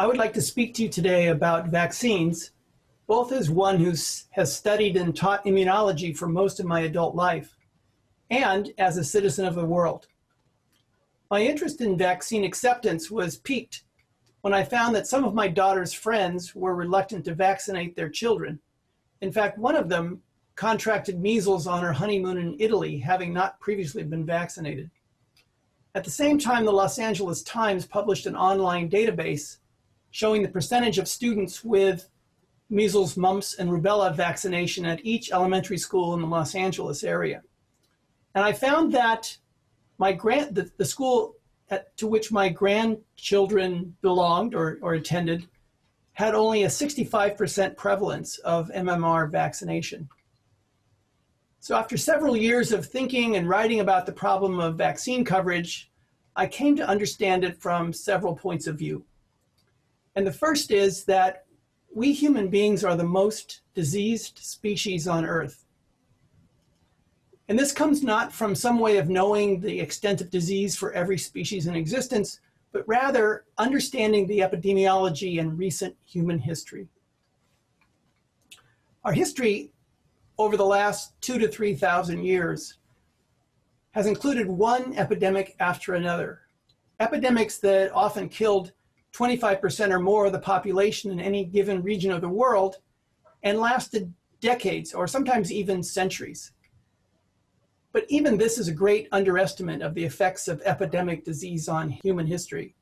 I would like to speak to you today about vaccines, both as one who has studied and taught immunology for most of my adult life, and as a citizen of the world. My interest in vaccine acceptance was piqued when I found that some of my daughter's friends were reluctant to vaccinate their children. In fact, one of them contracted measles on her honeymoon in Italy, having not previously been vaccinated. At the same time, the Los Angeles Times published an online database showing the percentage of students with measles, mumps, and rubella vaccination at each elementary school in the Los Angeles area. And I found that my grand, the, the school at, to which my grandchildren belonged or, or attended had only a 65% prevalence of MMR vaccination. So after several years of thinking and writing about the problem of vaccine coverage, I came to understand it from several points of view. And the first is that we human beings are the most diseased species on Earth. And this comes not from some way of knowing the extent of disease for every species in existence, but rather understanding the epidemiology and recent human history. Our history over the last two to 3,000 years has included one epidemic after another. Epidemics that often killed 25% or more of the population in any given region of the world and lasted decades or sometimes even centuries. But even this is a great underestimate of the effects of epidemic disease on human history.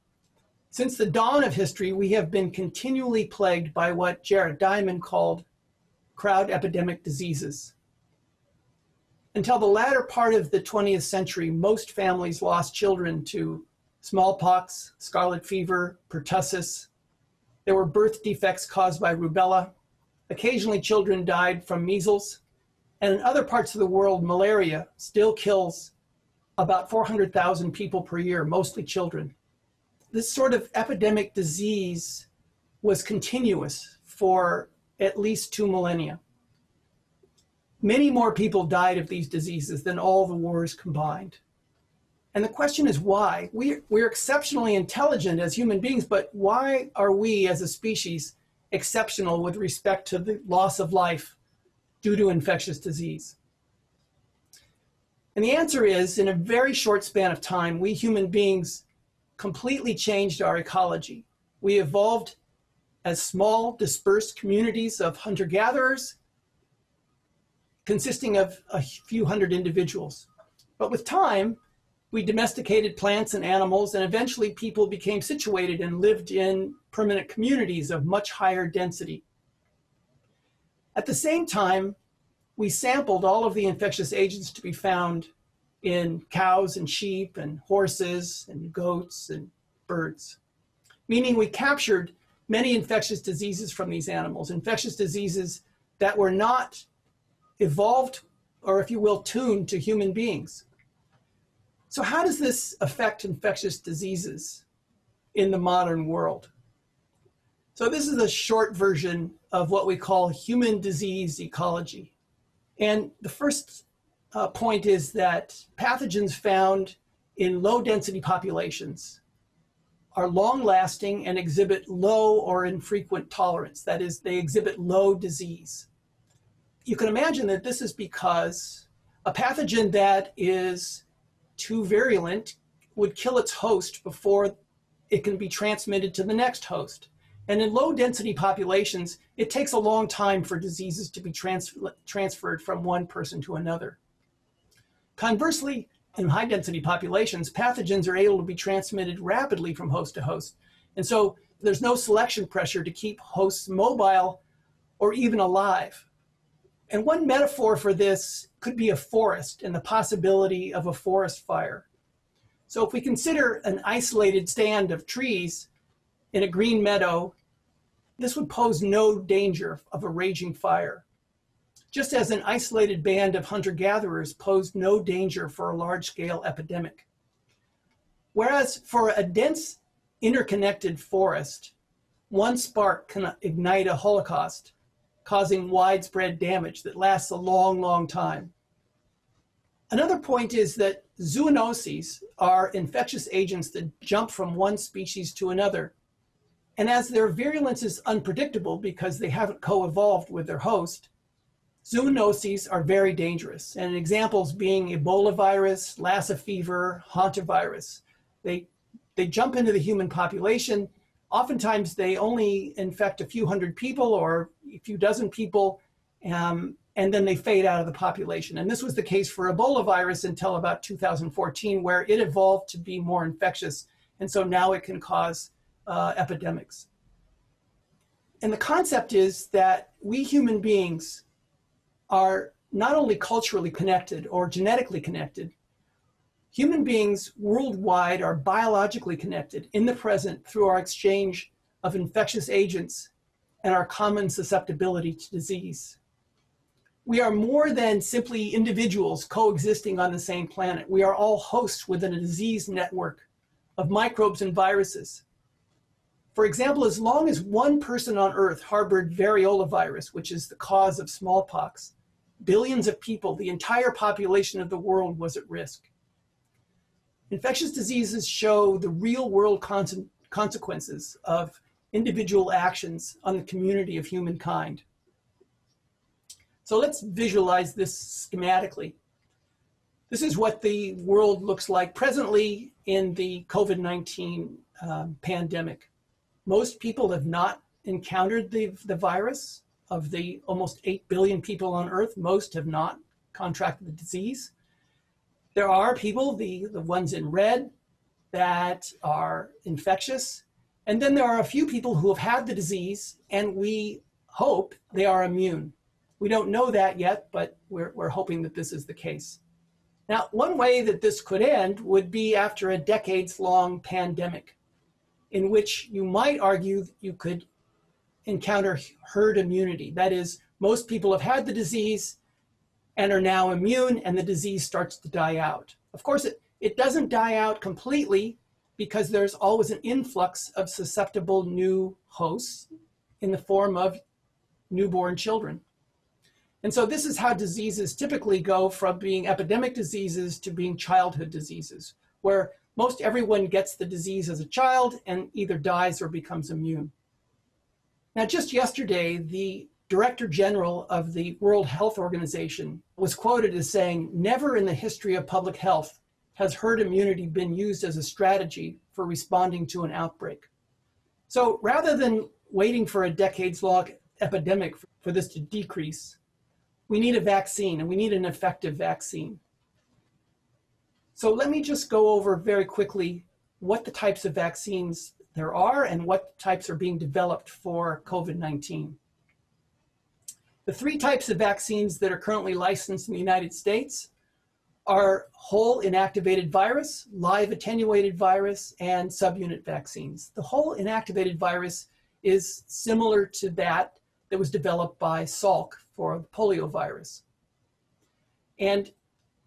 Since the dawn of history, we have been continually plagued by what Jared Diamond called crowd epidemic diseases. Until the latter part of the 20th century, most families lost children to smallpox, scarlet fever, pertussis. There were birth defects caused by rubella. Occasionally, children died from measles, and in other parts of the world, malaria still kills about 400,000 people per year, mostly children. This sort of epidemic disease was continuous for at least two millennia. Many more people died of these diseases than all the wars combined. And the question is why? We're, we're exceptionally intelligent as human beings, but why are we as a species exceptional with respect to the loss of life due to infectious disease? And the answer is in a very short span of time, we human beings completely changed our ecology. We evolved as small, dispersed communities of hunter gatherers consisting of a few hundred individuals. But with time, we domesticated plants and animals, and eventually people became situated and lived in permanent communities of much higher density. At the same time, we sampled all of the infectious agents to be found in cows and sheep and horses and goats and birds, meaning we captured many infectious diseases from these animals, infectious diseases that were not evolved or, if you will, tuned to human beings. So, how does this affect infectious diseases in the modern world? So, this is a short version of what we call human disease ecology. And the first uh, point is that pathogens found in low density populations are long lasting and exhibit low or infrequent tolerance. That is, they exhibit low disease. You can imagine that this is because a pathogen that is too virulent would kill its host before it can be transmitted to the next host. And in low density populations, it takes a long time for diseases to be trans transferred from one person to another. Conversely, in high density populations, pathogens are able to be transmitted rapidly from host to host. And so there's no selection pressure to keep hosts mobile or even alive. And one metaphor for this could be a forest and the possibility of a forest fire. So if we consider an isolated stand of trees in a green meadow, this would pose no danger of a raging fire just as an isolated band of hunter gatherers posed no danger for a large scale epidemic. Whereas for a dense, interconnected forest, one spark can ignite a holocaust, causing widespread damage that lasts a long, long time. Another point is that zoonoses are infectious agents that jump from one species to another. And as their virulence is unpredictable because they haven't co-evolved with their host, zoonoses are very dangerous. And examples being Ebola virus, Lassa fever, hantavirus. They, they jump into the human population. Oftentimes they only infect a few hundred people or a few dozen people, um, and then they fade out of the population. And this was the case for Ebola virus until about 2014, where it evolved to be more infectious. And so now it can cause uh, epidemics. And the concept is that we human beings are not only culturally connected or genetically connected, human beings worldwide are biologically connected in the present through our exchange of infectious agents and our common susceptibility to disease. We are more than simply individuals coexisting on the same planet. We are all hosts within a disease network of microbes and viruses. For example, as long as one person on Earth harbored variola virus, which is the cause of smallpox, billions of people, the entire population of the world was at risk. Infectious diseases show the real world con consequences of individual actions on the community of humankind. So let's visualize this schematically. This is what the world looks like presently in the COVID-19 um, pandemic. Most people have not encountered the, the virus. Of the almost 8 billion people on Earth, most have not contracted the disease. There are people, the, the ones in red, that are infectious. And then there are a few people who have had the disease, and we hope they are immune. We don't know that yet, but we're, we're hoping that this is the case. Now, one way that this could end would be after a decades long pandemic in which you might argue you could encounter herd immunity. That is, most people have had the disease and are now immune, and the disease starts to die out. Of course, it, it doesn't die out completely because there's always an influx of susceptible new hosts in the form of newborn children. And so this is how diseases typically go from being epidemic diseases to being childhood diseases, where most everyone gets the disease as a child and either dies or becomes immune. Now, just yesterday, the Director General of the World Health Organization was quoted as saying, Never in the history of public health has herd immunity been used as a strategy for responding to an outbreak. So rather than waiting for a decades long epidemic for this to decrease, we need a vaccine and we need an effective vaccine. So let me just go over very quickly what the types of vaccines there are and what types are being developed for COVID-19. The three types of vaccines that are currently licensed in the United States are whole inactivated virus, live attenuated virus, and subunit vaccines. The whole inactivated virus is similar to that that was developed by Salk for the polio virus. And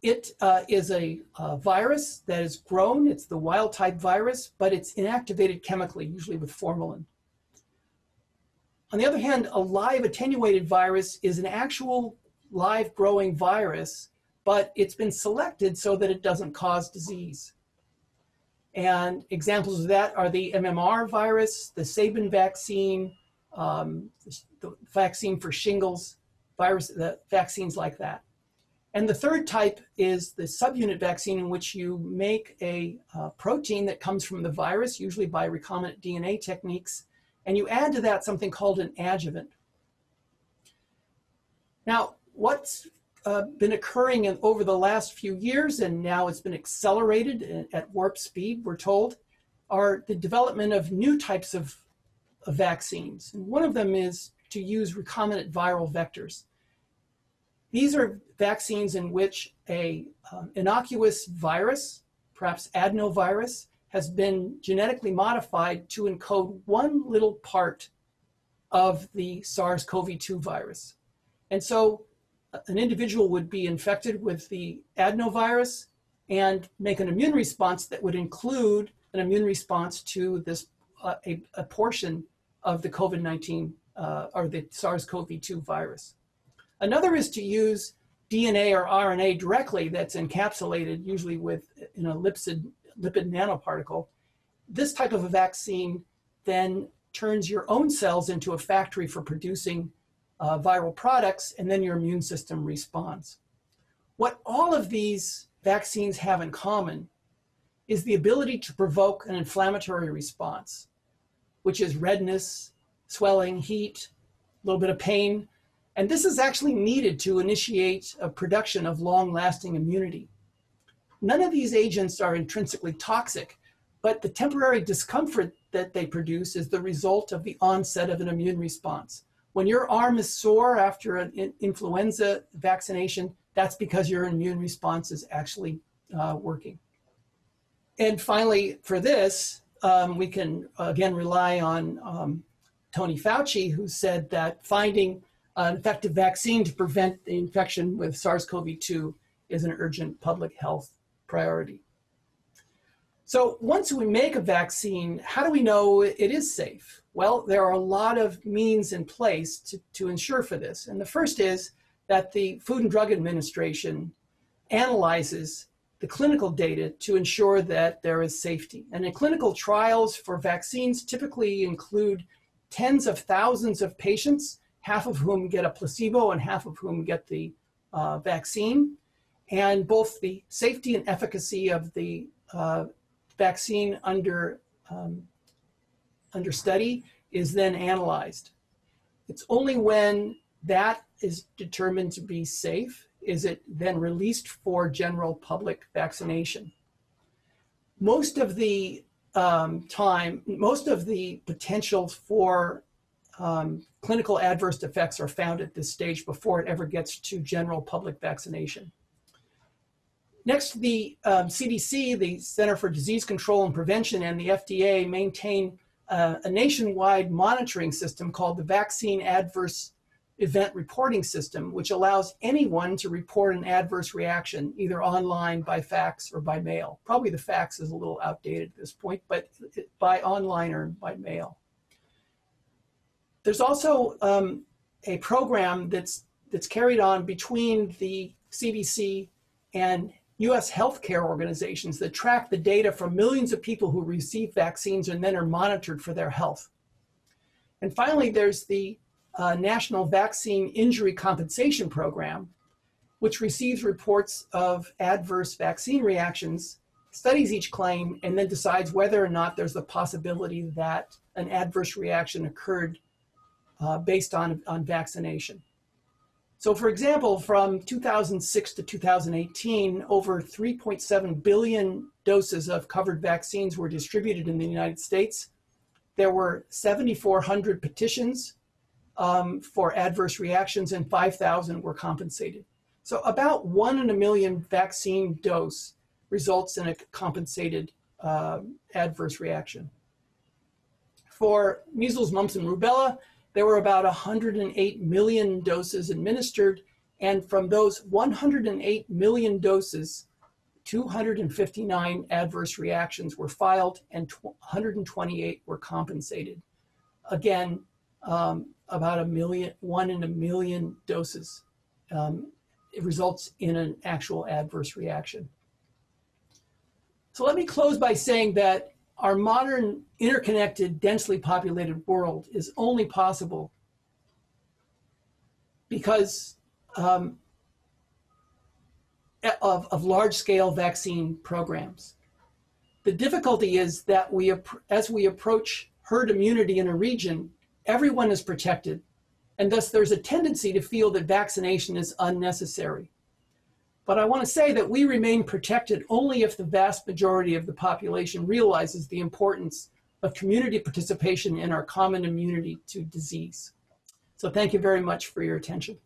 it uh, is a, a, virus that is grown. It's the wild type virus, but it's inactivated chemically, usually with formalin. On the other hand, a live attenuated virus is an actual live growing virus, but it's been selected so that it doesn't cause disease. And examples of that are the MMR virus, the Sabin vaccine, um, the vaccine for shingles, virus, the vaccines like that. And the third type is the subunit vaccine in which you make a uh, protein that comes from the virus, usually by recombinant DNA techniques, and you add to that something called an adjuvant. Now, what's uh, been occurring in, over the last few years, and now it's been accelerated at warp speed, we're told, are the development of new types of, of vaccines. And one of them is to use recombinant viral vectors. These are vaccines in which a um, innocuous virus, perhaps adenovirus, has been genetically modified to encode one little part of the SARS-CoV-2 virus. And so uh, an individual would be infected with the adenovirus and make an immune response that would include an immune response to this uh, a, a, portion of the COVID-19 uh, or the SARS-CoV-2 virus. Another is to use DNA or RNA directly that's encapsulated, usually with an a lipid, nanoparticle. This type of a vaccine then turns your own cells into a factory for producing uh, viral products, and then your immune system responds. What all of these vaccines have in common is the ability to provoke an inflammatory response, which is redness, swelling, heat, a little bit of pain. And this is actually needed to initiate a production of long lasting immunity. None of these agents are intrinsically toxic, but the temporary discomfort that they produce is the result of the onset of an immune response. When your arm is sore after an influenza vaccination, that's because your immune response is actually uh, working. And finally, for this, um, we can again rely on um, Tony Fauci, who said that finding an effective vaccine to prevent the infection with SARS CoV 2 is an urgent public health priority. So once we make a vaccine, how do we know it is safe? Well, there are a lot of means in place to, to ensure for this. And the first is that the Food and Drug Administration analyzes the clinical data to ensure that there is safety. And in clinical trials for vaccines typically include tens of thousands of patients, half of whom get a placebo and half of whom get the uh, vaccine. And both the safety and efficacy of the uh, vaccine under, um, under study is then analyzed. It's only when that is determined to be safe is it then released for general public vaccination. Most of the um, time, most of the potential for um, clinical adverse effects are found at this stage before it ever gets to general public vaccination. Next, the um, CDC, the Center for Disease Control and Prevention, and the FDA maintain uh, a nationwide monitoring system called the Vaccine Adverse Event Reporting System, which allows anyone to report an adverse reaction, either online, by fax, or by mail. Probably the fax is a little outdated at this point, but by online or by mail. There's also um, a program that's, that's carried on between the CDC and US healthcare organizations that track the data from millions of people who receive vaccines and then are monitored for their health. And finally, there's the uh, National Vaccine Injury Compensation Program, which receives reports of adverse vaccine reactions, studies each claim, and then decides whether or not there's a possibility that an adverse reaction occurred uh, based on, on vaccination. So for example, from 2006 to 2018, over 3.7 billion doses of covered vaccines were distributed in the United States. There were 7,400 petitions um, for adverse reactions and 5,000 were compensated. So about one in a million vaccine dose results in a compensated uh, adverse reaction. For measles, mumps, and rubella, there were about 108 million doses administered, and from those 108 million doses, 259 adverse reactions were filed and 128 were compensated. Again, um, about a million, one in a million doses. Um, it results in an actual adverse reaction. So let me close by saying that our modern, interconnected, densely populated world is only possible because um, of, of large-scale vaccine programs. The difficulty is that we, as we approach herd immunity in a region, everyone is protected, and thus there's a tendency to feel that vaccination is unnecessary. But I want to say that we remain protected only if the vast majority of the population realizes the importance of community participation in our common immunity to disease. So thank you very much for your attention.